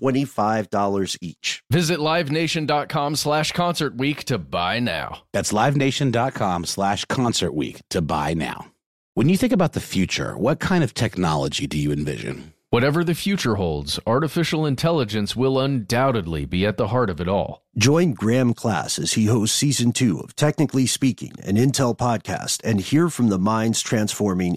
$25 each. Visit livenation.com slash concert week to buy now. That's livenation.com slash concert week to buy now. When you think about the future, what kind of technology do you envision? Whatever the future holds, artificial intelligence will undoubtedly be at the heart of it all. Join Graham Class as he hosts season two of Technically Speaking, an Intel podcast, and hear from the minds transforming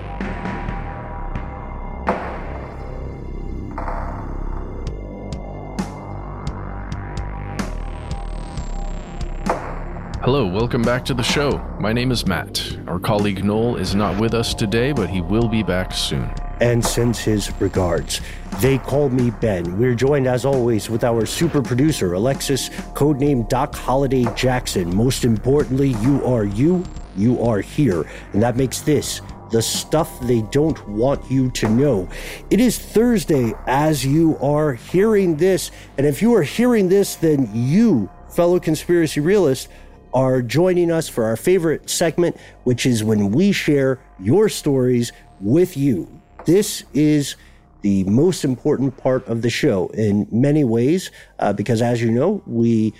Hello, welcome back to the show. My name is Matt. Our colleague Noel is not with us today, but he will be back soon. And sends his regards. They call me Ben. We're joined as always with our super producer, Alexis, codename Doc Holliday Jackson. Most importantly, you are you, you are here. And that makes this the stuff they don't want you to know. It is Thursday as you are hearing this. And if you are hearing this, then you, fellow conspiracy realists, are joining us for our favorite segment, which is when we share your stories with you. This is the most important part of the show in many ways, uh, because as you know, we,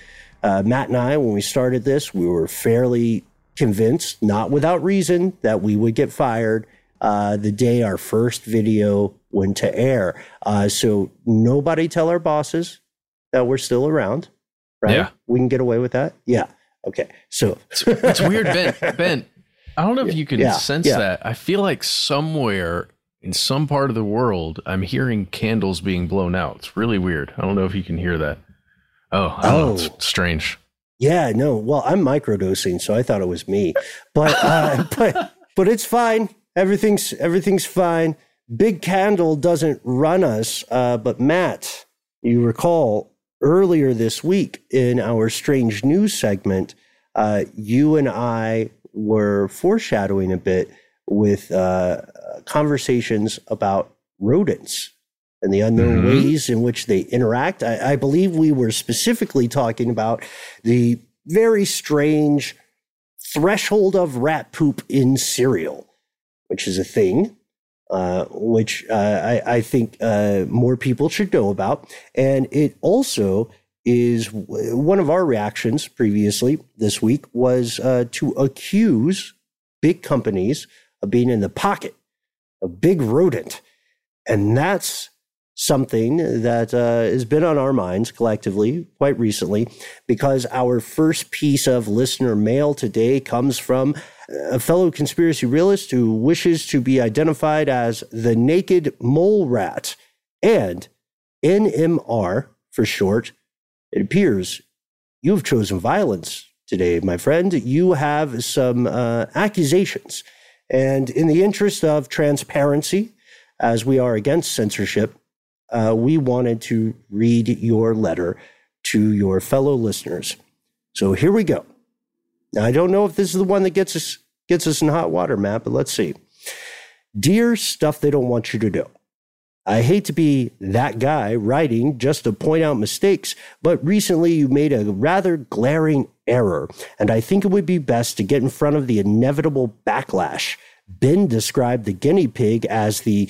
uh, Matt and I, when we started this, we were fairly convinced, not without reason, that we would get fired uh, the day our first video went to air. Uh, so nobody tell our bosses that we're still around, right? Yeah. We can get away with that. Yeah. Okay. So It's weird, Ben. Ben, I don't know if you can Yeah, sense yeah. that. I feel like somewhere in some part of the world, I'm hearing candles being blown out. It's really weird. I don't know if you can hear that. Oh, I don't know. Oh. It's strange. Yeah, no. Well, I'm microdosing, so I thought it was me, but uh, but but it's fine. Everything's everything's fine. Big Candle doesn't run us, uh, but Matt, you recall earlier this week in our strange news segment, uh, you and I were foreshadowing a bit with uh, conversations about rodents and the unknown Mhm. ways in which they interact. I, I believe we were specifically talking about the very strange threshold of rat poop in cereal, which is a thing. Uh, which uh, I, I think uh, more people should know about. And it also is one of our reactions previously this week was uh, to accuse big companies of being in the pocket of big rodent. And that's something that uh, has been on our minds collectively quite recently because our first piece of listener mail today comes from a fellow conspiracy realist who wishes to be identified as the naked mole rat and NMR for short. It appears you've chosen violence today, my friend. You have some uh, accusations. And in the interest of transparency, as we are against censorship, uh, we wanted to read your letter to your fellow listeners. So here we go. Now, I don't know if this is the one that gets us gets us in hot water, Matt, but let's see. Dear stuff they don't want you to do. I hate to be that guy writing just to point out mistakes, but recently you made a rather glaring error, and I think it would be best to get in front of the inevitable backlash. Ben described the guinea pig as the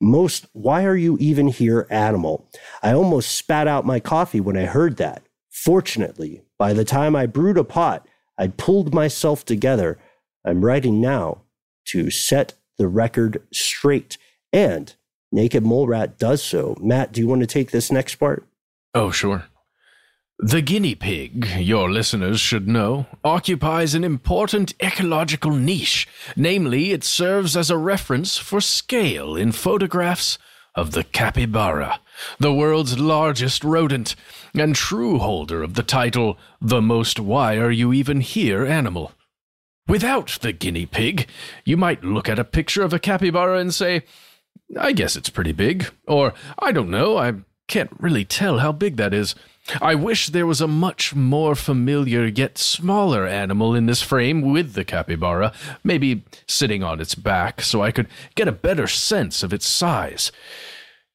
most why are you even here animal. I almost spat out my coffee when I heard that. Fortunately, by the time I brewed a pot, I'd pulled myself together. I'm writing now to set the record straight. And Naked Mole Rat does so. Matt, do you want to take this next part? Oh, sure. The guinea pig, your listeners should know, occupies an important ecological niche. Namely, it serves as a reference for scale in photographs of the capybara, the world's largest rodent, and true holder of the title, The Most Why Are You Even Here Animal. Without the guinea pig, you might look at a picture of a capybara and say, I guess it's pretty big. Or, I don't know, I can't really tell how big that is. I wish there was a much more familiar yet smaller animal in this frame with the capybara, maybe sitting on its back, so I could get a better sense of its size.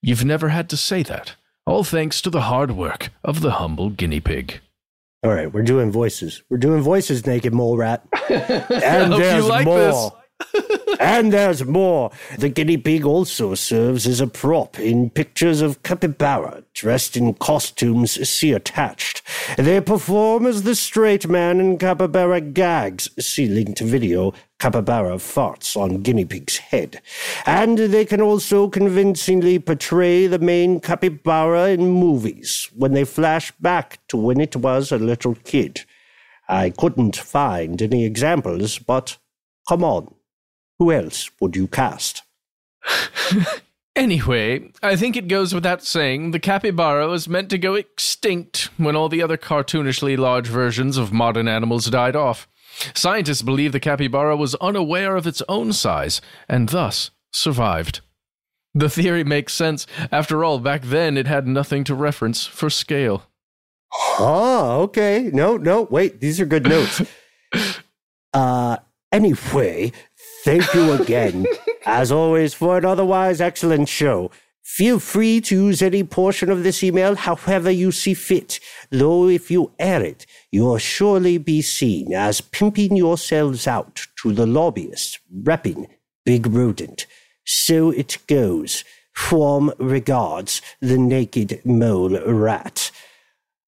You've never had to say that, all thanks to the hard work of the humble guinea pig. All right, we're doing voices. We're doing voices, naked mole rat. And hope you there's like more. And there's more. The guinea pig also serves as a prop in pictures of capybara dressed in costumes see attached. They perform as the straight man in capybara gags, see linked video capybara farts on guinea pig's head. And they can also convincingly portray the main capybara in movies when they flash back to when it was a little kid. I couldn't find any examples, but come on. Who else would you cast? Anyway, I think it goes without saying the capybara was meant to go extinct when all the other cartoonishly large versions of modern animals died off. Scientists believe the capybara was unaware of its own size and thus survived. The theory makes sense. After all, back then it had nothing to reference for scale. Oh, okay. No, no, wait. These are good notes. uh, anyway, thank you again, as always, for an otherwise excellent show. Feel free to use any portion of this email however you see fit, though if you air it, you'll surely be seen as pimping yourselves out to the lobbyists, repping Big Rodent. So it goes. From regards, the naked mole rat.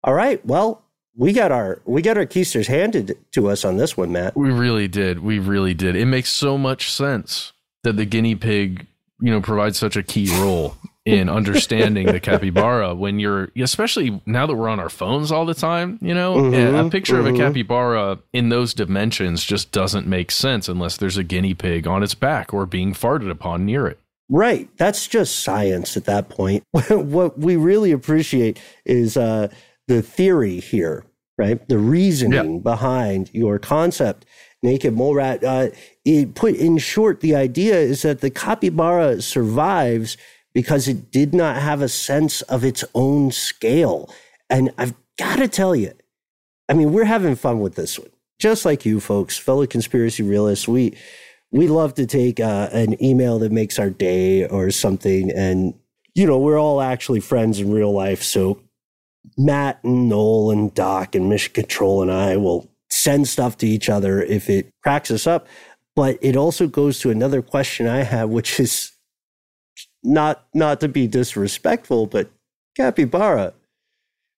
All right, well, we got our we got our keisters handed to us on this one, Matt. We really did. We really did. It makes so much sense that the guinea pig, you know, provides such a key role in understanding the capybara when you're especially now that we're on our phones all the time, you know, Mhm, a picture of a mhm. capybara in those dimensions just doesn't make sense unless there's a guinea pig on its back or being farted upon near it. Right. That's just science at that point. what we really appreciate is uh, the theory here, right? The reasoning behind your concept, naked mole rat. Uh, it put in short, the idea is that the capybara survives because it did not have a sense of its own scale. And I've got to tell you, I mean, we're having fun with this one, just like you folks, fellow conspiracy realists. We we love to take uh, an email that makes our day or something, and you know, we're all actually friends in real life. So Matt and Noel and Doc and Mission Control and I will send stuff to each other if it cracks us up. But it also goes to another question I have, which is not not to be disrespectful, but Capybara,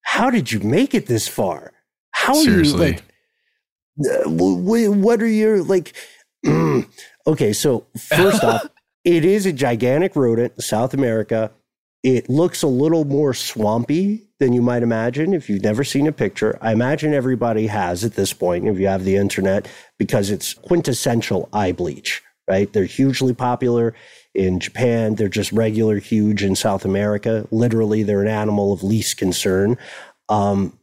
how did you make it this far? How are Seriously. you like? uh, wh- wh- What are your like? okay, so first off, it is a gigantic rodent, in South America. It looks a little more swampy than you might imagine if you've never seen a picture. I imagine everybody has at this point if you have the internet because it's quintessential eye bleach, right? They're hugely popular in Japan. They're just regular huge in South America. Literally, they're an animal of least concern. Um,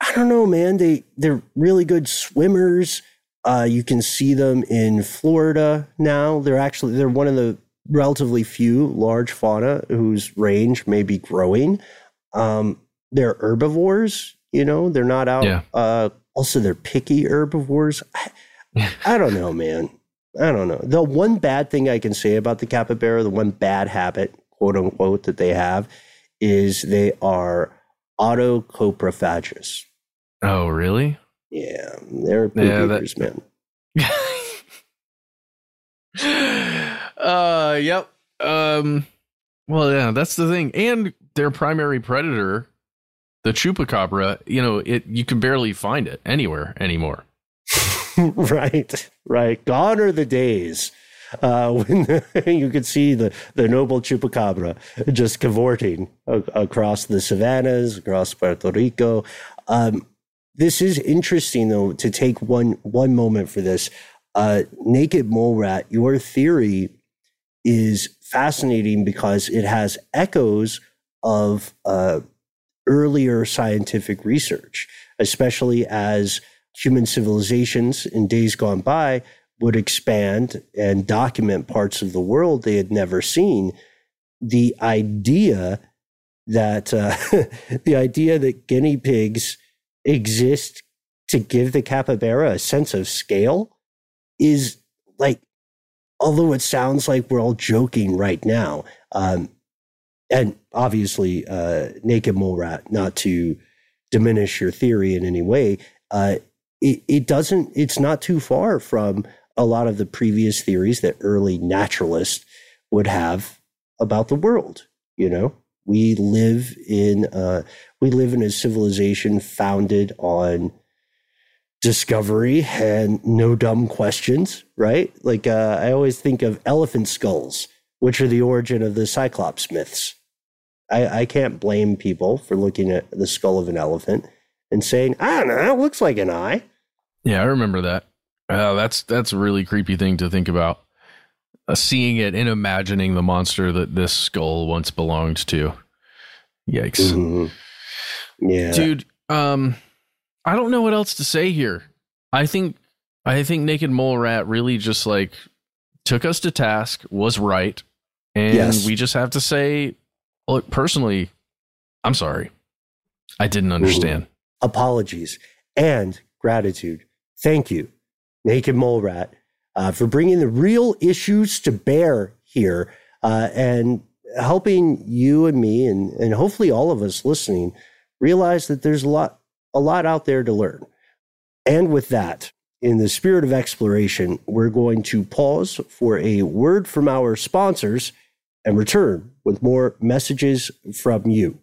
I don't know, man. They they're really good swimmers. Uh, you can see them in Florida now. They're actually they're one of the relatively few large fauna whose range may be growing. Um, they're herbivores. You know, they're not out. Yeah. Uh, also, they're picky herbivores. I, I don't know, man. I don't know. The one bad thing I can say about the capybara, the one bad habit, quote unquote, that they have is they are autocoprophagous. Oh, really? Yeah, they're poop Yeah, that- eaters, man. uh, yep. Um, well, yeah, that's the thing. And their primary predator, the chupacabra, you know, it you can barely find it anywhere anymore. right, right. Gone are the days uh, when you could see the, the noble chupacabra just cavorting a- across the savannas, across Puerto Rico. Um, this is interesting, though, to take one one moment for this. Uh, naked mole rat, your theory is fascinating because it has echoes of uh, earlier scientific research, especially as human civilizations in days gone by would expand and document parts of the world they had never seen. The idea that uh, the idea that guinea pigs exist to give the capybara a sense of scale is like, although it sounds like we're all joking right now, um, and obviously, uh, naked mole rat, not to diminish your theory in any way, uh, it, it doesn't, it's not too far from a lot of the previous theories that early naturalists would have about the world. You know, we live in, uh, we live in a civilization founded on discovery and no dumb questions, right? Like, uh, I always think of elephant skulls, which are the origin of the Cyclops myths. I, I can't blame people for looking at the skull of an elephant and saying, I don't know, it looks like an eye. Yeah, I remember that. Uh, that's that's a really creepy thing to think about. Uh, seeing it and imagining the monster that this skull once belonged to. Yikes. Mhm. Yeah. dude um i don't know what else to say here i think i think naked mole rat really just like took us to task was right and Yes. we just have to say look personally i'm sorry i didn't understand apologies and gratitude. Thank you, Naked Mole Rat, uh, for bringing the real issues to bear here uh, and helping you and me and, and hopefully all of us listening realize that there's a lot a lot out there to learn. And with that, in the spirit of exploration, we're going to pause for a word from our sponsors and return with more messages from you.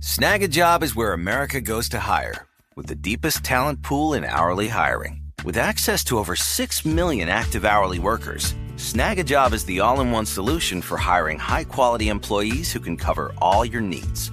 Snagajob is where America goes to hire, with the deepest talent pool in hourly hiring. With access to over 6 million active hourly workers, Snagajob is the all in one solution for hiring high quality employees who can cover all your needs.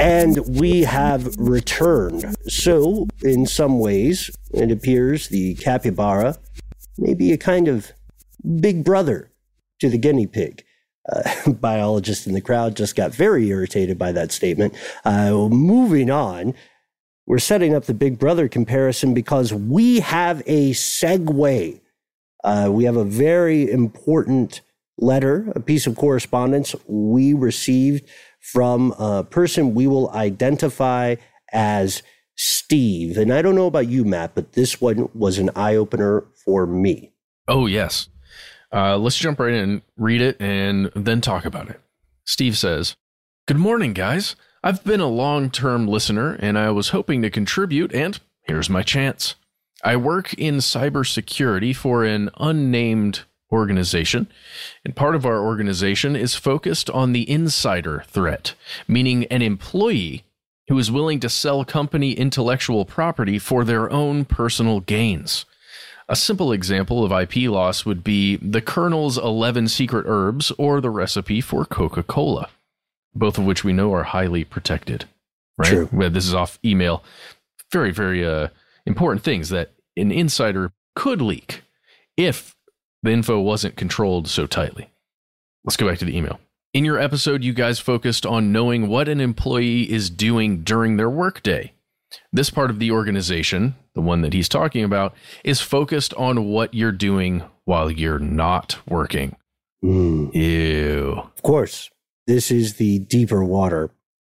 And we have returned. So, in some ways, it appears the capybara may be a kind of big brother to the guinea pig. Uh, biologist in the crowd just got very irritated by that statement. Uh, moving on, we're setting up the big brother comparison because we have a segue. Uh, we have a very important letter, a piece of correspondence we received from a person we will identify as Steve. And I don't know about you, Matt, but this one was an eye opener for me. Oh, yes. Uh, let's jump right in, read it, and then talk about it. Steve says, Good morning, guys. I've been a long term listener and I was hoping to contribute, and here's my chance. I work in cybersecurity for an unnamed organization, and part of our organization is focused on the insider threat, meaning an employee who is willing to sell company intellectual property for their own personal gains. A simple example of IP loss would be the Colonel's 11 secret herbs or the recipe for Coca Cola, both of which we know are highly protected. Right? True. Well, This is off email. Very, very uh, important things that an insider could leak if the info wasn't controlled so tightly. Let's go back to the email. In your episode, you guys focused on knowing what an employee is doing during their workday. This part of the organization, the one that he's talking about, is focused on what you're doing while you're not working. Mm. Ew. Of course, this is the deeper water.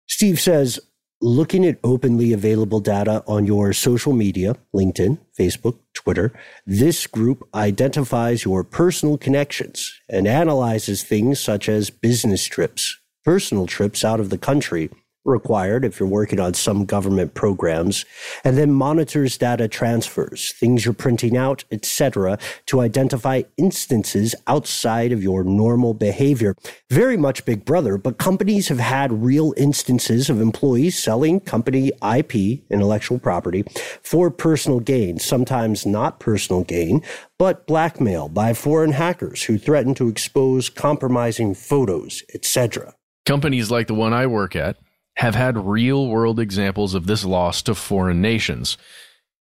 Steve says, looking at openly available data on your social media, LinkedIn, Facebook, Twitter, this group identifies your personal connections and analyzes things such as business trips, personal trips out of the country required if you're working on some government programs, and then monitors data transfers, things you're printing out, etc., to identify instances outside of your normal behavior. Very much Big Brother, but companies have had real instances of employees selling company IP, intellectual property, for personal gain, sometimes not personal gain, but blackmail by foreign hackers who threaten to expose compromising photos, etc. Companies like the one I work at have had real world examples of this loss to foreign nations,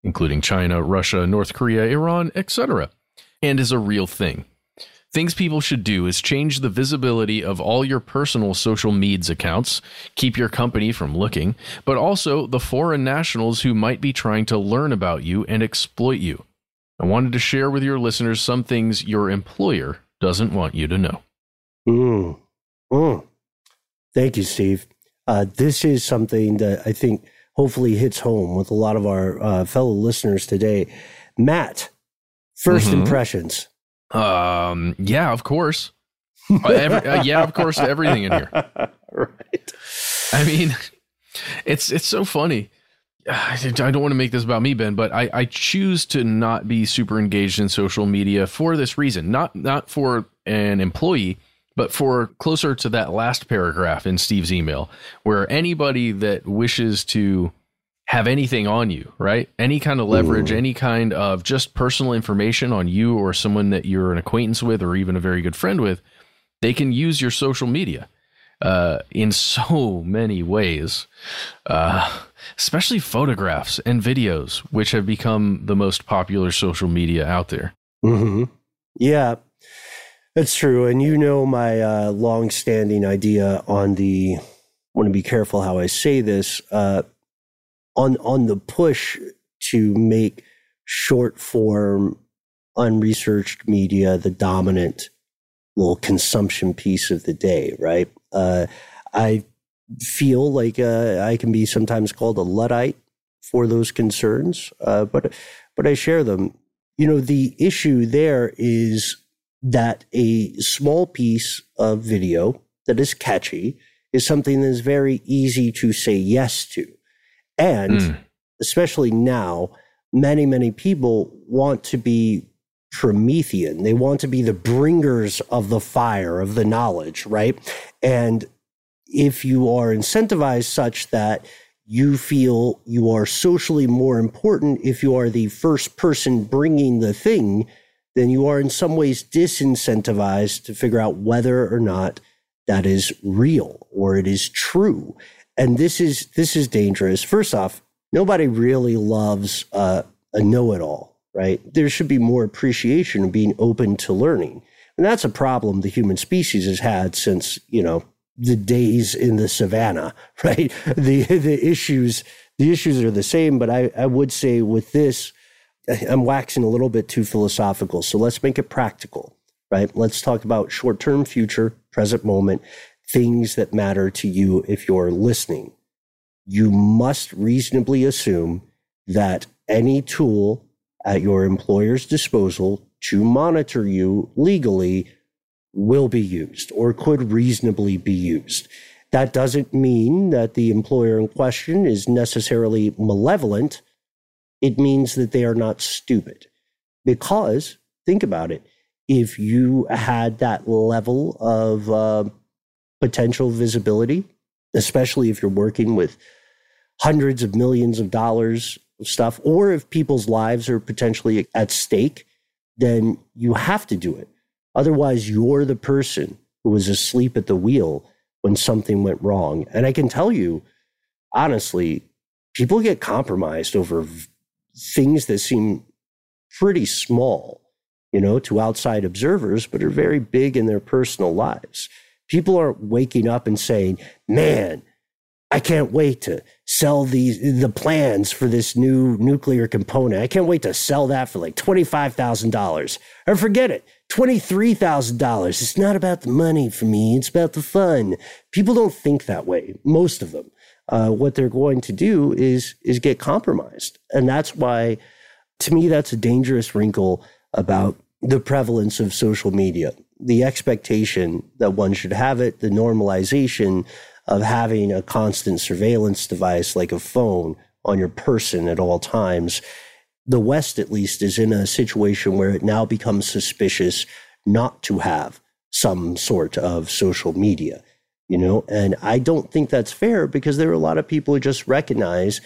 including China, Russia, North Korea, Iran, etc., and is a real thing. Things people should do is change the visibility of all your personal social meds accounts, keep your company from looking, but also the foreign nationals who might be trying to learn about you and exploit you. I wanted to share with your listeners some things your employer doesn't want you to know. Mm. Mm. Thank you, Steve. Uh, this is something that I think hopefully hits home with a lot of our uh, fellow listeners today. Matt, 1st mm-hmm. impressions. Um. Yeah, of course. uh, every, uh, yeah, of course. Everything in here. right. I mean, it's it's so funny. I don't want to make this about me, Ben, but I, I choose to not be super engaged in social media for this reason. Not not for an employee, but for closer to that last paragraph in Steve's email, where anybody that wishes to have anything on you, right? Any kind of leverage, Ooh. any kind of just personal information on you or someone that you're an acquaintance with or even a very good friend with, they can use your social media uh, in so many ways, uh, especially photographs and videos, which have become the most popular social media out there. Mm-hmm. Yeah, that's true. And you know my uh, long-standing idea on the. I want to be careful how I say this. Uh, on on the push to make short form, unresearched media the dominant little consumption piece of the day, right? Uh, I feel like uh, I can be sometimes called a luddite for those concerns, uh, but but I share them. You know, the issue there is that a small piece of video that is catchy is something that is very easy to say yes to. And mm. especially now, many, many people want to be Promethean. They want to be the bringers of the fire, of the knowledge, right? And if you are incentivized such that you feel you are socially more important if you are the first person bringing the thing, then you are in some ways disincentivized to figure out whether or not that is real or it is true and this is this is dangerous. First off, nobody really loves uh, a know-it-all, right? There should be more appreciation of being open to learning, and that's a problem the human species has had since you know the days in the savannah, right? The the issues the issues are the same, but I, I would say with this, I'm waxing a little bit too philosophical. So let's make it practical, right? Let's talk about short term, future, present moment, things that matter to you if you're listening. You must reasonably assume that any tool at your employer's disposal to monitor you legally will be used or could reasonably be used. That doesn't mean that the employer in question is necessarily malevolent. It means that they are not stupid. Because, think about it, if you had that level of uh, potential visibility, especially if you're working with hundreds of millions of dollars of stuff, or if people's lives are potentially at stake, then you have to do it. Otherwise, you're the person who was asleep at the wheel when something went wrong. And I can tell you, honestly, people get compromised over things that seem pretty small, you know, to outside observers, but are very big in their personal lives. People aren't waking up and saying, man, I can't wait to sell these the plans for this new nuclear component. I can't wait to sell that for like $25,000. Or forget it, $23,000. It's not about the money for me, it's about the fun. People don't think that way, most of them. Uh, what they're going to do is is get compromised. And that's why to me that's a dangerous wrinkle about the prevalence of social media the expectation that one should have it, the normalization of having a constant surveillance device like a phone on your person at all times. The West, at least, is in a situation where it now becomes suspicious not to have some sort of social media, you know? And I don't think that's fair because there are a lot of people who just recognize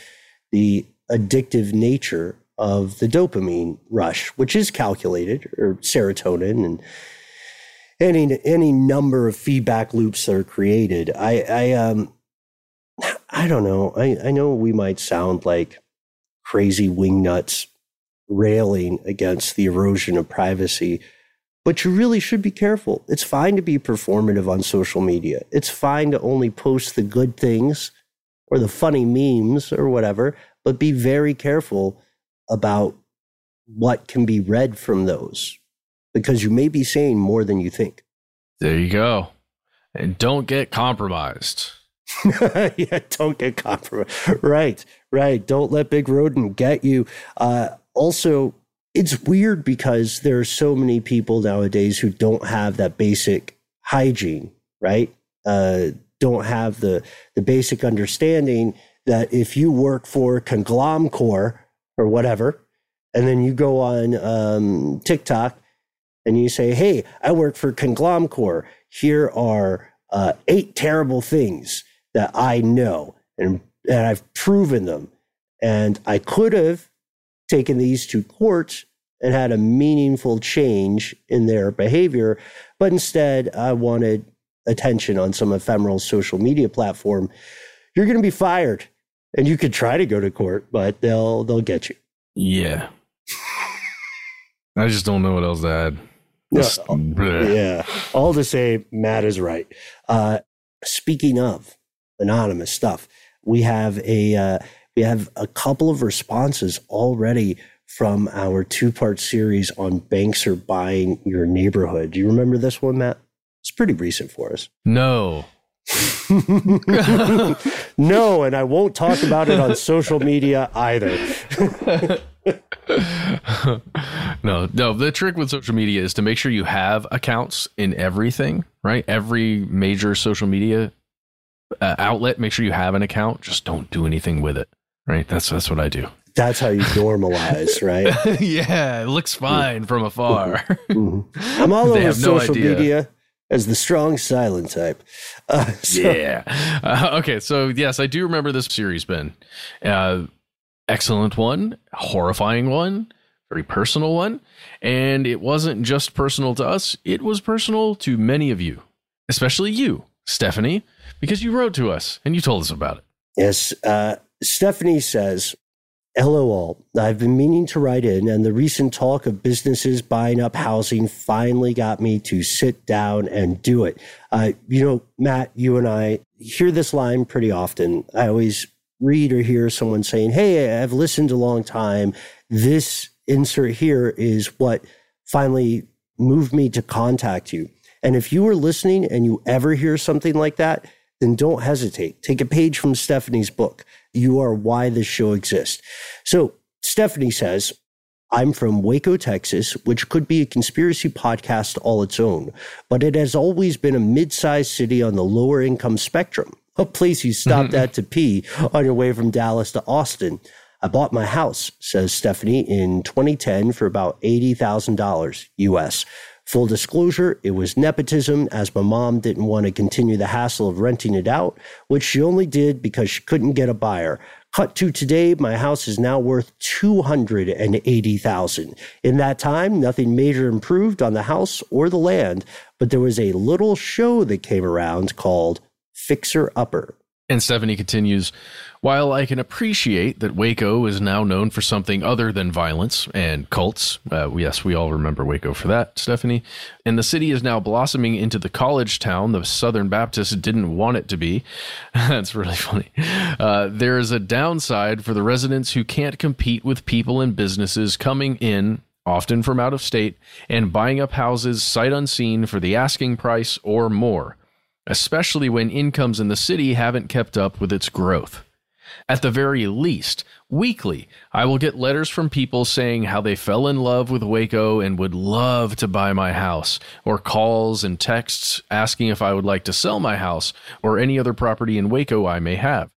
the addictive nature of the dopamine rush, which is calculated, or serotonin and any any number of feedback loops that are created. I I um I don't know. I, I know we might sound like crazy wingnuts railing against the erosion of privacy, but you really should be careful. It's fine to be performative on social media. It's fine to only post the good things or the funny memes or whatever, but be very careful about what can be read from those because you may be saying more than you think. There you go. And don't get compromised. yeah, don't get compromised. Right, right. Don't let Big Rodent get you. Uh, also, it's weird because there are so many people nowadays who don't have that basic hygiene, right? Uh, don't have the the basic understanding that if you work for Conglomcore or whatever, and then you go on um, TikTok and you say, "Hey, I work for Conglomcore. Here are uh, eight terrible things that I know, and and I've proven them, and I could have taken these to court and had a meaningful change in their behavior. But instead, I wanted attention on some ephemeral social media platform. You're going to be fired, and you could try to go to court, but they'll they'll get you. Yeah. I just don't know what else to add. No, yeah. All to say, Matt is right. Uh, speaking of anonymous stuff, we have a uh, we have a couple of responses already from our two part series on banks are buying your neighborhood. Do you remember this one, Matt? It's pretty recent for us. No. no, and I won't talk about it on social media either. no, no. The trick with social media is to make sure you have accounts in everything, right? Every major social media uh, outlet, make sure you have an account. Just don't do anything with it, right? That's that's what I do. That's how you normalize, right? yeah, it looks fine from afar. mm-hmm. I'm all over social no media as the strong silent type. Uh, so. Yeah. Uh, okay. So yes, I do remember this series, Ben. Uh, excellent one, horrifying one, very personal one, and it wasn't just personal to us; it was personal to many of you, especially you, Stephanie, because you wrote to us and you told us about it. Yes. Uh, Stephanie says, LOL. I've been meaning to write in, and the recent talk of businesses buying up housing finally got me to sit down and do it. Uh, you know, Matt, you and I hear this line pretty often. I always read or hear someone saying, Hey, I've listened a long time. This insert here is what finally moved me to contact you. And if you are listening and you ever hear something like that, then don't hesitate. Take a page from Stephanie's book. You are why this show exists. So Stephanie says, I'm from Waco, Texas, which could be a conspiracy podcast all its own, but it has always been a mid sized city on the lower income spectrum, oh, a place you stopped mm-hmm. at to pee on your way from Dallas to Austin. I bought my house, says Stephanie, in 2010 for about $80,000 US. Full disclosure, it was nepotism as my mom didn't want to continue the hassle of renting it out, which she only did because she couldn't get a buyer. Cut to today, my house is now worth 280,000. In that time, nothing major improved on the house or the land, but there was a little show that came around called Fixer Upper. And Stephanie continues, while I can appreciate that Waco is now known for something other than violence and cults, uh, yes, we all remember Waco for that, Stephanie, and the city is now blossoming into the college town the Southern Baptists didn't want it to be. That's really funny. Uh, there is a downside for the residents who can't compete with people and businesses coming in often from out of state, and buying up houses sight unseen for the asking price or more, especially when incomes in the city haven't kept up with its growth. At the very least, weekly, I will get letters from people saying how they fell in love with Waco and would love to buy my house, or calls and texts asking if I would like to sell my house or any other property in Waco I may have.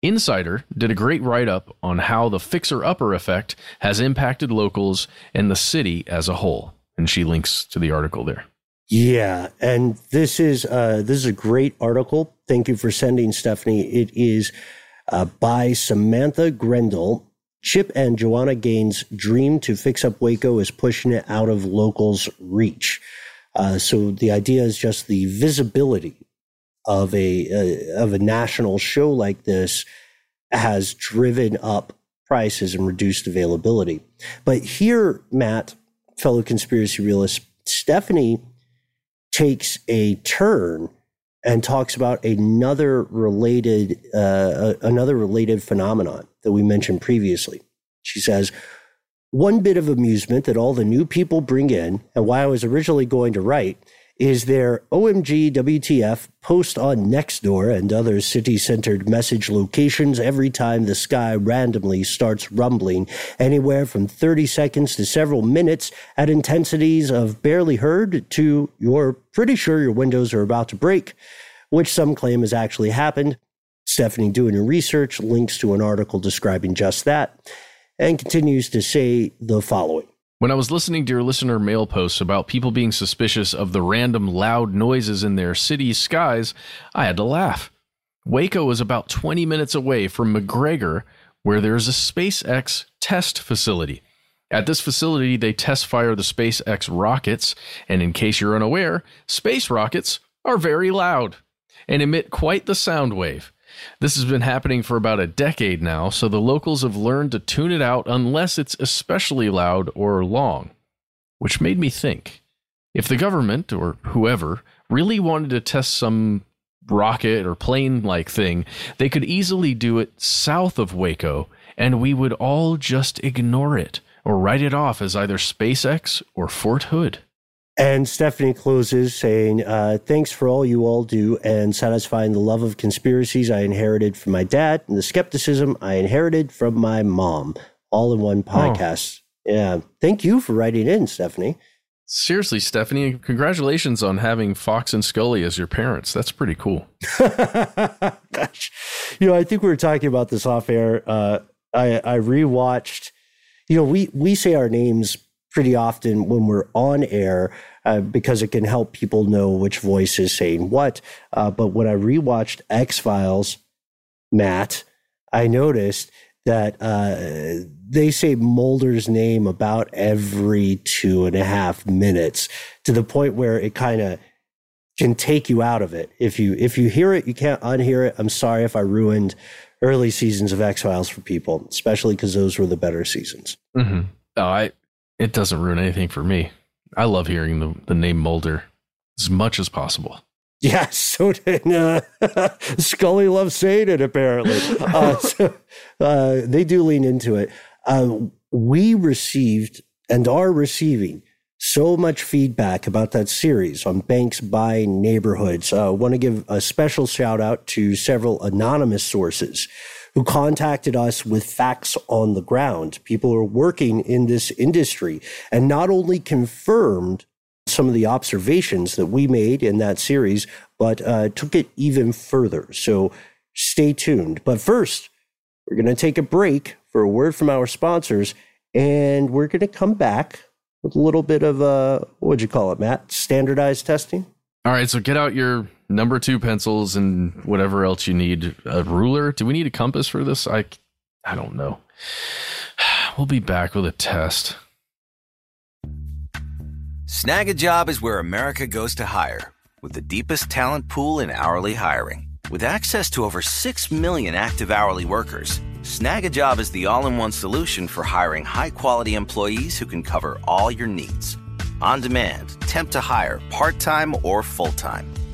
Insider did a great write up on how the fixer upper effect has impacted locals and the city as a whole. And she links to the article there. Yeah, and this is uh, this is a great article. Thank you for sending, Stephanie. It is uh, by Samantha Grindell. Chip and Joanna Gaines' dream to fix up Waco is pushing it out of locals' reach. Uh, so the idea is just the visibility of a uh, of a national show like this has driven up prices and reduced availability. But here, Matt, fellow conspiracy realist, Stephanie takes a turn and talks about another related uh, another related phenomenon that we mentioned previously. She says, "One bit of amusement that all the new people bring in, and why I was originally going to write." Is their OMG WTF post on Nextdoor and other city centered message locations every time the sky randomly starts rumbling, anywhere from 30 seconds to several minutes at intensities of barely heard to you're pretty sure your windows are about to break, which some claim has actually happened. Stephanie, doing her research, links to an article describing just that and continues to say the following. When I was listening to your listener mail posts about people being suspicious of the random loud noises in their city's skies, I had to laugh. Waco is about 20 minutes away from McGregor, where there is a SpaceX test facility. At this facility, they test fire the SpaceX rockets, and in case you're unaware, space rockets are very loud and emit quite the sound wave. This has been happening for about a decade now, so the locals have learned to tune it out unless it's especially loud or long. Which made me think if the government or whoever really wanted to test some rocket or plane like thing, they could easily do it south of Waco, and we would all just ignore it or write it off as either SpaceX or Fort Hood. And Stephanie closes saying, uh, Thanks for all you all do and satisfying the love of conspiracies I inherited from my dad and the skepticism I inherited from my mom, all in one podcast. Oh. Yeah. Thank you for writing in, Stephanie. Seriously, Stephanie, congratulations on having Fox and Scully as your parents. That's pretty cool. Gosh. You know, I think we were talking about this off air. Uh, I, I rewatched, you know, we, we say our names pretty often when we're on air uh, because it can help people know which voice is saying what. Uh, but when I rewatched X Files, Matt, I noticed that uh, they say Mulder's name about every two and a half minutes to the point where it kind of can take you out of it. If you if you hear it, you can't unhear it. I'm sorry if I ruined early seasons of X Files for people, especially because those were the better seasons. Mm-hmm. Oh, I it doesn't ruin anything for me. I love hearing the, the name Mulder as much as possible. Yeah, so did uh, Scully loves saying it, apparently. Uh, so, uh, they do lean into it. Uh, we received and are receiving so much feedback about that series on banks buying neighborhoods. I uh, want to give a special shout out to several anonymous sources who contacted us with facts on the ground. People who are working in this industry and not only confirmed some of the observations that we made in that series, but uh, took it even further. So stay tuned. But first, we're going to take a break for a word from our sponsors, and we're going to come back with a little bit of, uh, what would you call it, Matt? Standardized testing? All right, so get out your number two pencils and whatever else you need. A ruler? Do we need a compass for this? I, I don't know. We'll be back with a test. Snagajob is where America goes to hire, with the deepest talent pool in hourly hiring. With access to over 6 million active hourly workers, Snagajob is the all in one solution for hiring high quality employees who can cover all your needs. On demand, temp to hire, part time or full time.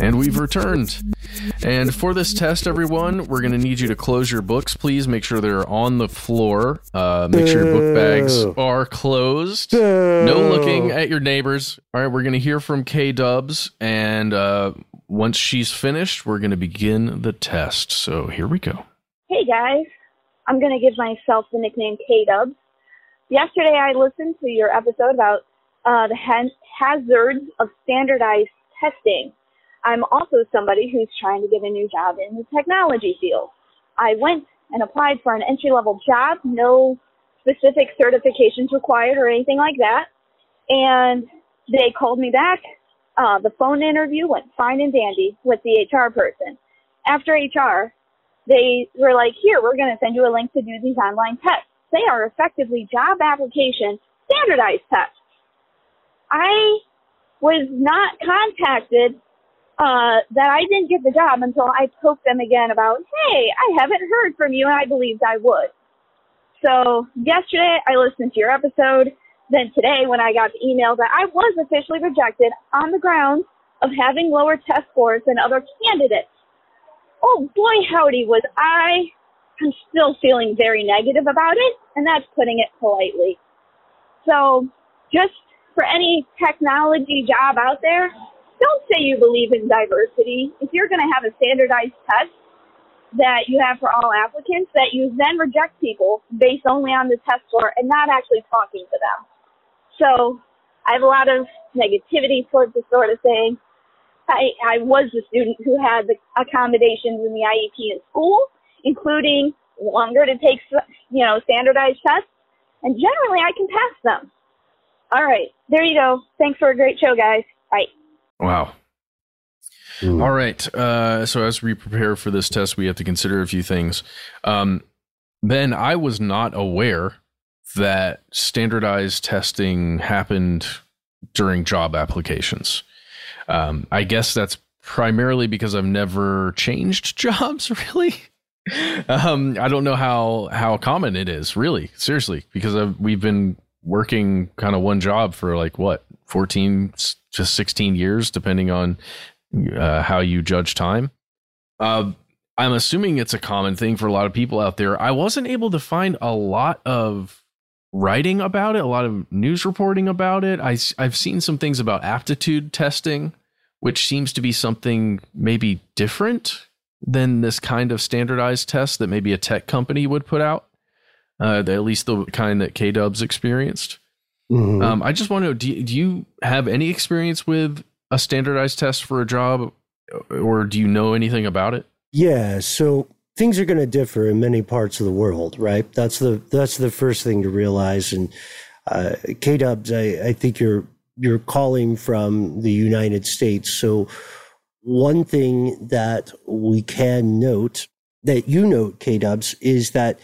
And we've returned. And for this test, everyone, we're going to need you to close your books, please. Make sure they're on the floor. Uh, make sure your book bags are closed. No looking at your neighbors. All right, we're going to hear from K Dubs. And uh, once she's finished, we're going to begin the test. So here we go. Hey guys, I'm going to give myself the nickname K Dubs. Yesterday, I listened to your episode about uh, the ha- hazards of standardized testing. I'm also somebody who's trying to get a new job in the technology field. I went and applied for an entry level job, no specific certifications required or anything like that. And they called me back. Uh, the phone interview went fine and dandy with the HR person. After HR, they were like, here, we're going to send you a link to do these online tests. They are effectively job application standardized tests. I was not contacted uh, that I didn't get the job until I poked them again about, hey, I haven't heard from you, and I believed I would. So yesterday I listened to your episode. Then today, when I got the email that I was officially rejected on the grounds of having lower test scores than other candidates, oh boy, howdy, was I. I'm still feeling very negative about it, and that's putting it politely. So just for any technology job out there, don't say you believe in diversity. If you're going to have a standardized test that you have for all applicants, that you then reject people based only on the test score and not actually talking to them. So I have a lot of negativity towards this sort of thing. I, I was the student who had the accommodations in the IEP in school, including longer to take, you know, standardized tests, and generally I can pass them. All right, there you go. Thanks for a great show, guys. Bye. Wow. All right. Uh, so as we prepare for this test, we have to consider a few things. Um, ben, I was not aware that standardized testing happened during job applications. Um, I guess that's primarily because I've never changed jobs, really. um, I don't know how how common it is, really, seriously, because I've, we've been working kind of one job for like what 14 to 16 years, depending on uh, how you judge time. Uh, I'm assuming it's a common thing for a lot of people out there. I wasn't able to find a lot of writing about it, a lot of news reporting about it. I, I've seen some things about aptitude testing, which seems to be something maybe different than this kind of standardized test that maybe a tech company would put out. Uh, at least the kind that K Dubs experienced. Mm-hmm. Um, I just want to know: do, do you have any experience with a standardized test for a job, or do you know anything about it? Yeah, so things are going to differ in many parts of the world, right? That's the that's the first thing to realize, and Uh, K Dubs, I, I think you're you're calling from the United States. So one thing that we can note that you note, K Dubs, is that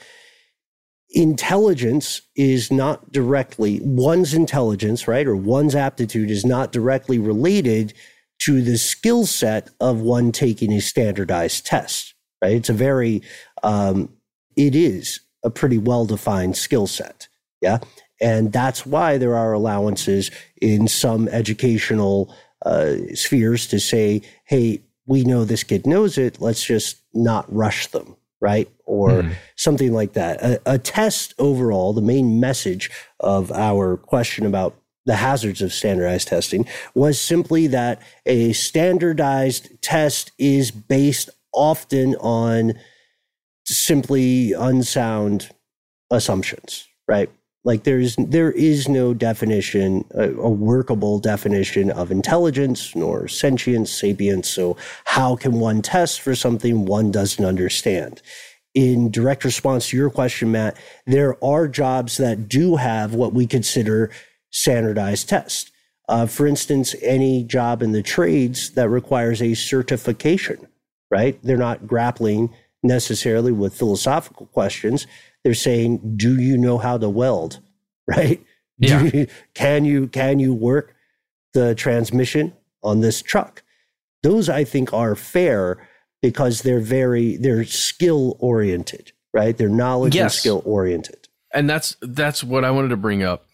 intelligence is not directly one's intelligence, right, or one's aptitude is not directly related to the skill set of one taking a standardized test, right? It's a very, um, it is a pretty well defined skill set. Yeah. And that's why there are allowances in some educational uh, spheres to say, hey, we know this kid knows it. Let's just not rush them, right? Or mm. something like that. A, a test overall, the main message of our question about the hazards of standardized testing was simply that a standardized test is based often on simply unsound assumptions, right? Like there's there is no definition, a, a, workable definition of intelligence nor sentience, sapience. So how can one test for something one doesn't understand? In direct response to your question, Matt, there are jobs that do have what we consider standardized tests. Uh, for instance, any job in the trades that requires a certification, right? They're not grappling necessarily with philosophical questions. They're saying, "Do you know how to weld?" Right? Yeah. You, can you can you work the transmission on this truck? Those I think are fair because they're very they're skill oriented, right? They're knowledge yes. and skill oriented. And that's that's what I wanted to bring up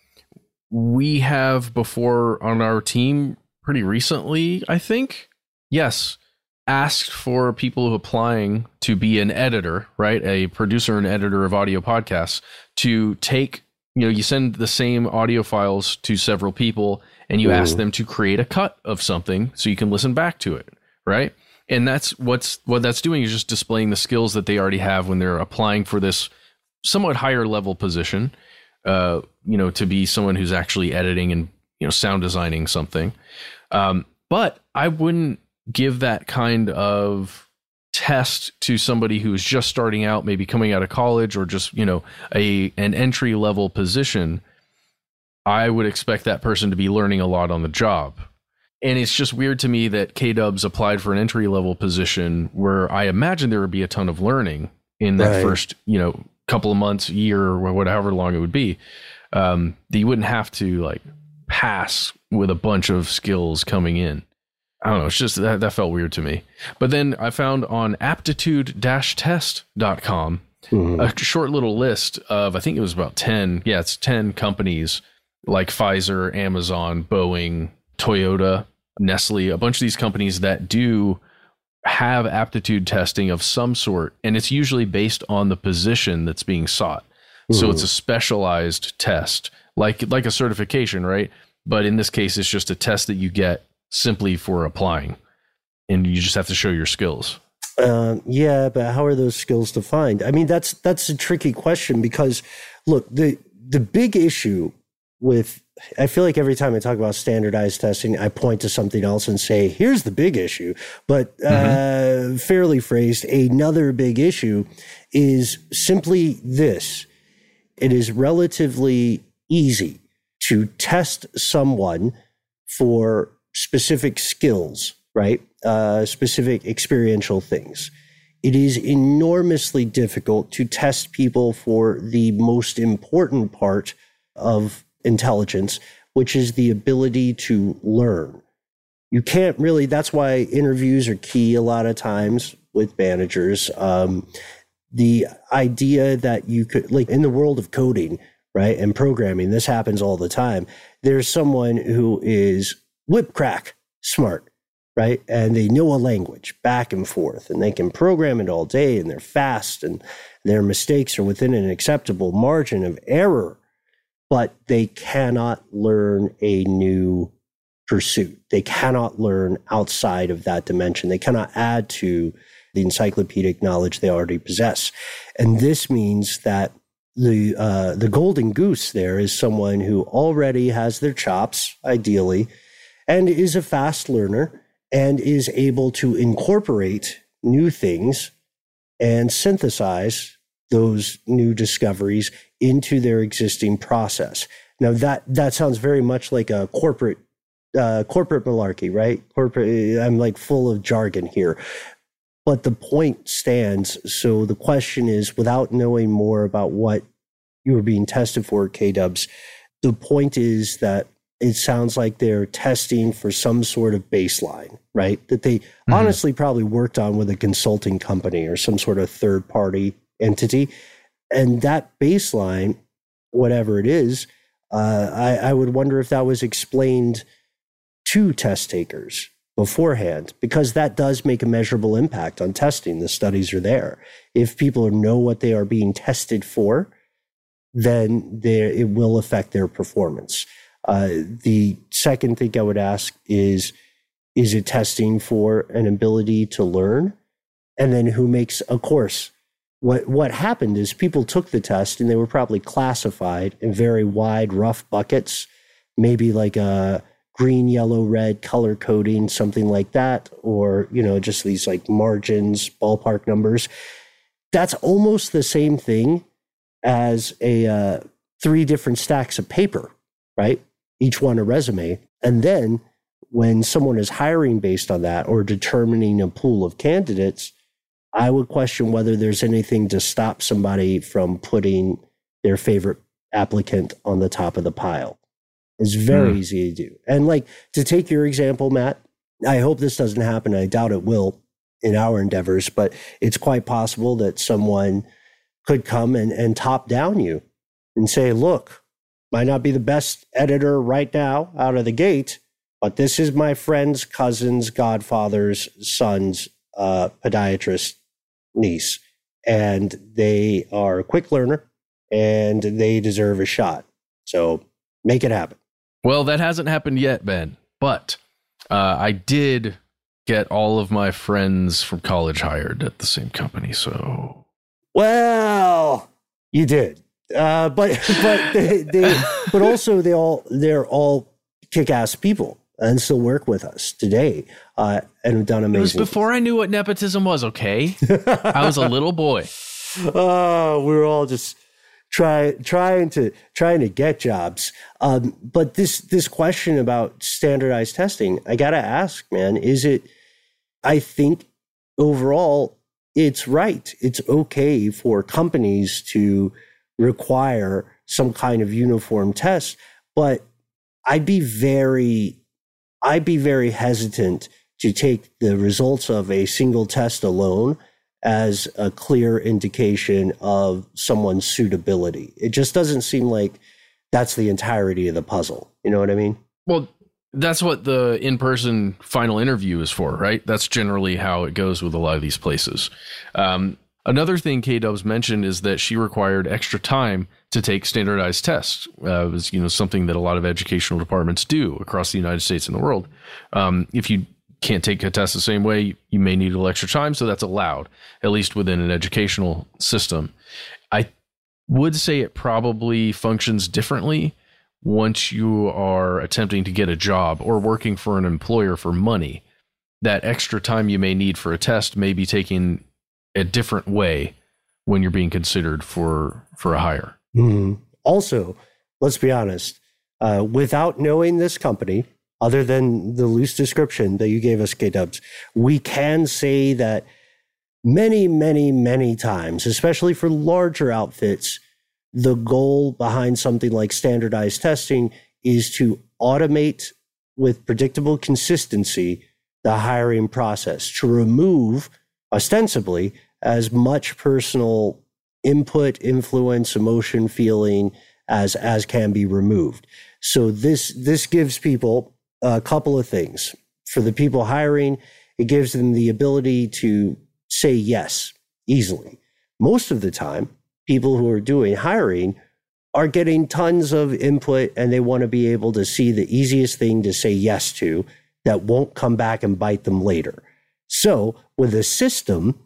we have before on our team pretty recently, I think. Yes, asked for people applying to be an editor, right? A producer and editor of audio podcasts to take, you know, you send the same audio files to several people and you ask them to create a cut of something so you can listen back to it, right? And that's what's what that's doing is just displaying the skills that they already have when they're applying for this somewhat higher level position uh, you know, to be someone who's actually editing and you know sound designing something. Um, but I wouldn't give that kind of test to somebody who is just starting out, maybe coming out of college or just you know a an entry level position. I would expect that person to be learning a lot on the job. And it's just weird to me that K Dubs applied for an entry level position where I imagine there would be a ton of learning in that right. first, you know, couple of months, year, or whatever long it would be, um, that you wouldn't have to like pass with a bunch of skills coming in. I don't know. It's just that, that felt weird to me. But then I found on aptitude test.com mm-hmm. a short little list of, I think it was about 10. Yeah, it's 10 companies like Pfizer, Amazon, Boeing, Toyota, Nestle, a bunch of these companies that do have aptitude testing of some sort, and it's usually based on the position that's being sought. Mm-hmm. So it's a specialized test, like like a certification, right? But in this case, it's just a test that you get simply for applying, and you just have to show your skills. Um, yeah, but how are those skills defined? I mean, that's that's a tricky question because look, the the big issue with I feel like every time I talk about standardized testing, I point to something else and say, here's the big issue. But mm-hmm. uh, fairly phrased, another big issue is simply this it is relatively easy to test someone for specific skills, right? Uh, specific experiential things. It is enormously difficult to test people for the most important part of intelligence, which is the ability to learn. You can't really, that's why interviews are key a lot of times with managers. Um, the idea that you could, like in the world of coding, right, and programming, this happens all the time. There's someone who is whip crack smart, right? And they know a language back and forth and they can program it all day and they're fast and their mistakes are within an acceptable margin of error but they cannot learn a new pursuit. They cannot learn outside of that dimension. They cannot add to the encyclopedic knowledge they already possess. And this means that the uh, the golden goose there is someone who already has their chops, ideally, and is a fast learner and is able to incorporate new things and synthesize those new discoveries into their existing process. Now that that sounds very much like a corporate uh, corporate malarkey, right? Corporate. I'm like full of jargon here, but the point stands. So the question is, without knowing more about what you were being tested for, K Dubs, the point is that it sounds like they're testing for some sort of baseline, right? That they mm-hmm. honestly probably worked on with a consulting company or some sort of third party entity. And that baseline, whatever it is, uh, I, I would wonder if that was explained to test takers beforehand because that does make a measurable impact on testing. The studies are there. If people know what they are being tested for, then it will affect their performance. Uh, the second thing I would ask is is it testing for an ability to learn? And then who makes a course? What, what happened is people took the test and they were probably classified in very wide, rough buckets, maybe like a green, yellow, red color coding, something like that, or, you know, just these like margins, ballpark numbers. That's almost the same thing as a uh, three different stacks of paper, right? Each one a resume. And then when someone is hiring based on that or determining a pool of candidates, I would question whether there's anything to stop somebody from putting their favorite applicant on the top of the pile. It's very mm. easy to do. And like to take your example, Matt, I hope this doesn't happen. I doubt it will in our endeavors, but it's quite possible that someone could come and, and top down you and say, look, might not be the best editor right now out of the gate, but this is my friend's cousin's godfather's son's uh, podiatrist niece. And they are a quick learner and they deserve a shot. So make it happen. Well, that hasn't happened yet, Ben. But uh, I did get all of my friends from college hired at the same company. So, well, you did, uh, but but they, they but also they all they're all kick ass people and still work with us today uh, and have done amazing. It was before. I knew what nepotism was. Okay, I was a little boy. Oh, we were all just try, trying to trying to get jobs. Um, but this this question about standardized testing, I gotta ask, man, is it? I think overall, it's right. It's okay for companies to require some kind of uniform test, but I'd be very, I'd be very hesitant to take the results of a single test alone as a clear indication of someone's suitability. It just doesn't seem like that's the entirety of the puzzle. You know what I mean? Well, that's what the in person final interview is for, right? That's generally how it goes with a lot of these places. Um, another thing K Dubs mentioned is that she required extra time to take standardized tests. Uh, it was you know something that a lot of educational departments do across the United States and the world. Um, if you can't take a test the same way, you may need a little extra time. So that's allowed, at least within an educational system. I would say it probably functions differently once you are attempting to get a job or working for an employer for money. That extra time you may need for a test may be taken a different way when you're being considered for for a hire. Mm-hmm. Also, let's be honest. Uh, without knowing this company, other than the loose description that you gave us, K Dubs, we can say that many, many, many times, especially for larger outfits, the goal behind something like standardized testing is to automate with predictable consistency the hiring process, to remove ostensibly as much personal input, influence, emotion, feeling as as can be removed. So this this gives people a couple of things. For the people hiring, it gives them the ability to say yes easily. Most of the time, people who are doing hiring are getting tons of input and they want to be able to see the easiest thing to say yes to that won't come back and bite them later. So, with a system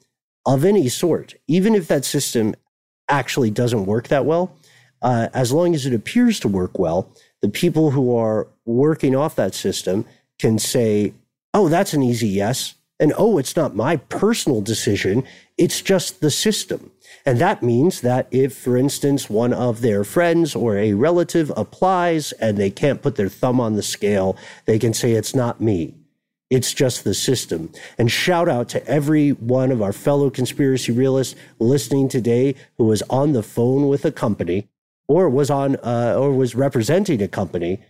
of any sort, even if that system actually doesn't work that well, uh, as long as it appears to work well, the people who are working off that system can say, oh, that's an easy yes. And oh, it's not my personal decision, it's just the system. And that means that if, for instance, one of their friends or a relative applies and they can't put their thumb on the scale, they can say, it's not me. It's just the system. And shout out to every one of our fellow conspiracy realists listening today who was on the phone with a company or was on uh, or was representing a company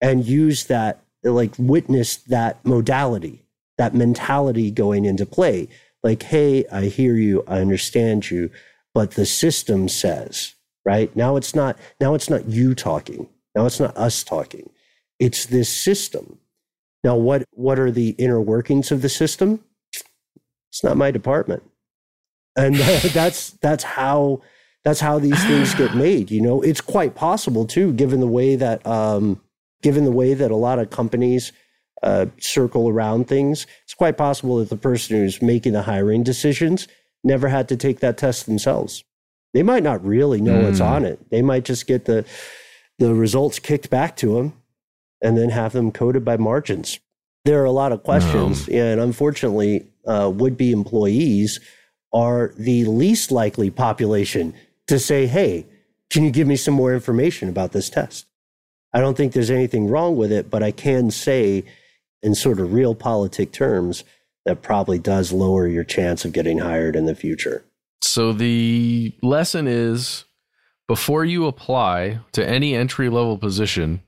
and used that like witnessed that modality that mentality going into play. Like hey i hear you. I understand you. But the system says right? Now it's not now it's not you talking. Now it's not us talking. It's this system now what what are the inner workings of the system it's not my department and that's that's how that's how these things get made you know it's quite possible too given the way that um given the way that a lot of companies uh, circle around things, it's quite possible that the person who's making the hiring decisions never had to take that test themselves. They might not really know mm. what's on it. They might just get the the results kicked back to them and then have them coded by margins. There are a lot of questions, and unfortunately, uh, would be employees are the least likely population to say, "Hey, can you give me some more information about this test?" I don't think there's anything wrong with it, but I can say in sort of realpolitik terms, that probably does lower your chance of getting hired in the future. So the lesson is before you apply to any entry level position,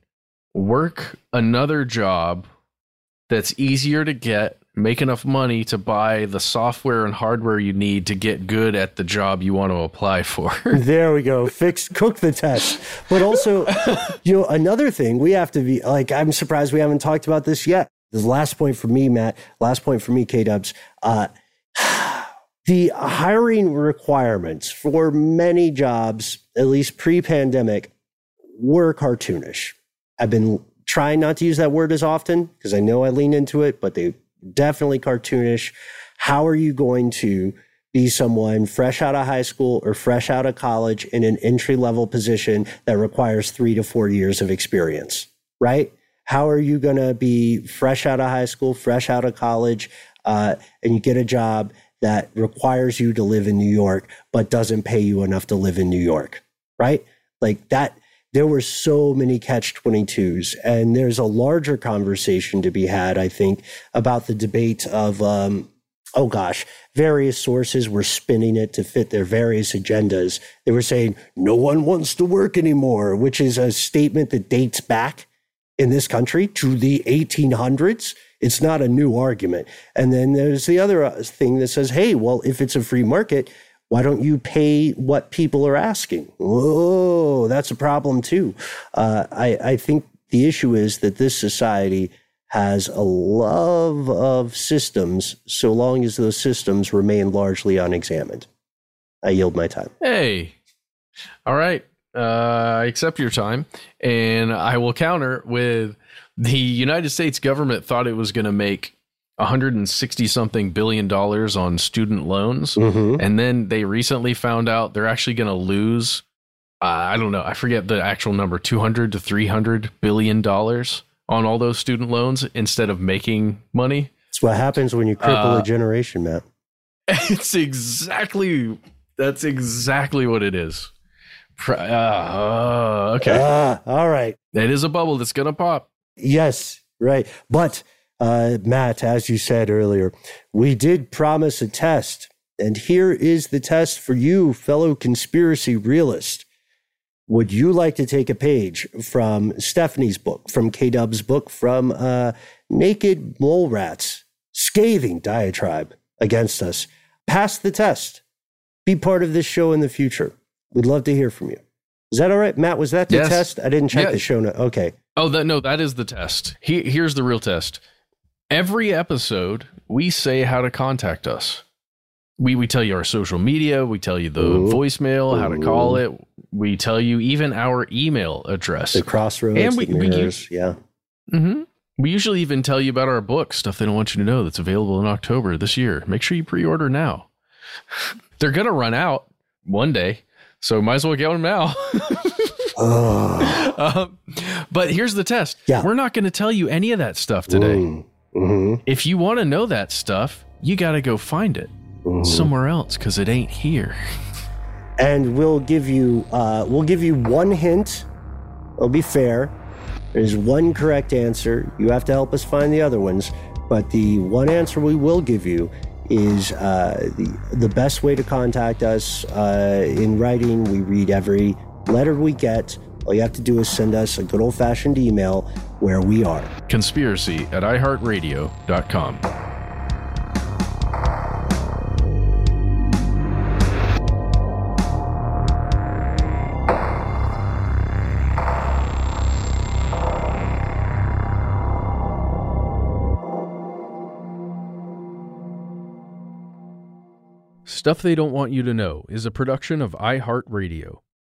work another job that's easier to get, make enough money to buy the software and hardware you need to get good at the job you want to apply for. there we go. Fix cook the test. But also, you know, another thing we have to be like I'm surprised we haven't talked about this yet. The last point for me, Matt, last point for me, K Dubs. Uh, the hiring requirements for many jobs, at least pre pandemic, were cartoonish. I've been trying not to use that word as often because I know I lean into it, but they definitely cartoonish. How are you going to be someone fresh out of high school or fresh out of college in an entry level position that requires three to four years of experience, right? How are you going to be fresh out of high school, fresh out of college, uh, and you get a job that requires you to live in New York, but doesn't pay you enough to live in New York, right? Like that. There were so many catch 22s, and there's a larger conversation to be had, I think, about the debate of, um, oh gosh, various sources were spinning it to fit their various agendas. They were saying, no one wants to work anymore, which is a statement that dates back in this country to the 1800s. It's not a new argument. And then there's the other uh, thing that says, hey, well, if it's a free market, why don't you pay what people are asking? Oh, that's a problem too. Uh, I, I think the issue is that this society has a love of systems so long as those systems remain largely unexamined. I yield my time. Hey. All right uh, I accept your time, and I will counter with the United States government thought it was going to make 160 something billion dollars on student loans, mm-hmm. and then they recently found out they're actually going to lose. Uh, I don't know. I forget the actual number 200 to 300 billion dollars on all those student loans instead of making money. It's what happens when you cripple uh, a generation, Matt. It's exactly that's exactly what it is. Uh, okay. Ah, all right. It is a bubble that's going to pop. Yes, right. But, uh, Matt, as you said earlier, we did promise a test. And here is the test for you, fellow conspiracy realist. Would you like to take a page from Stephanie's book, from K Dub's book, from uh, Naked Mole Rats, scathing diatribe against us? Pass the test. Be part of this show in the future. We'd love to hear from you. Is that all right, Matt? Was that the yes. test? I didn't check yeah. the show note. Okay. Oh, that no, that is the test. He, here's the real test. Every episode, we say how to contact us. We we tell you our social media. We tell you the Ooh. voicemail, how to call it. We tell you even our email address. The crossroads, and we, mirrors, we, yeah. Mm-hmm. We usually even tell you about our book, stuff they don't want you to know that's available in October this year. Make sure you pre-order now. They're gonna run out one day. So might as well get them now. um, but here's the test. Yeah. We're not going to tell you any of that stuff today. Mm. Mm-hmm. If you want to know that stuff, you got to go find it Mm-hmm. somewhere else because it ain't here. and we'll give you uh, we'll give you one hint. It'll be fair. There's one correct answer. You have to help us find the other ones, but the one answer we will give you is uh, the the best way to contact us uh, in writing. We read every letter we get. All you have to do is send us a good old fashioned email where we are. Conspiracy at iHeartRadio.com. Stuff They Don't Want You to Know is a production of iHeartRadio.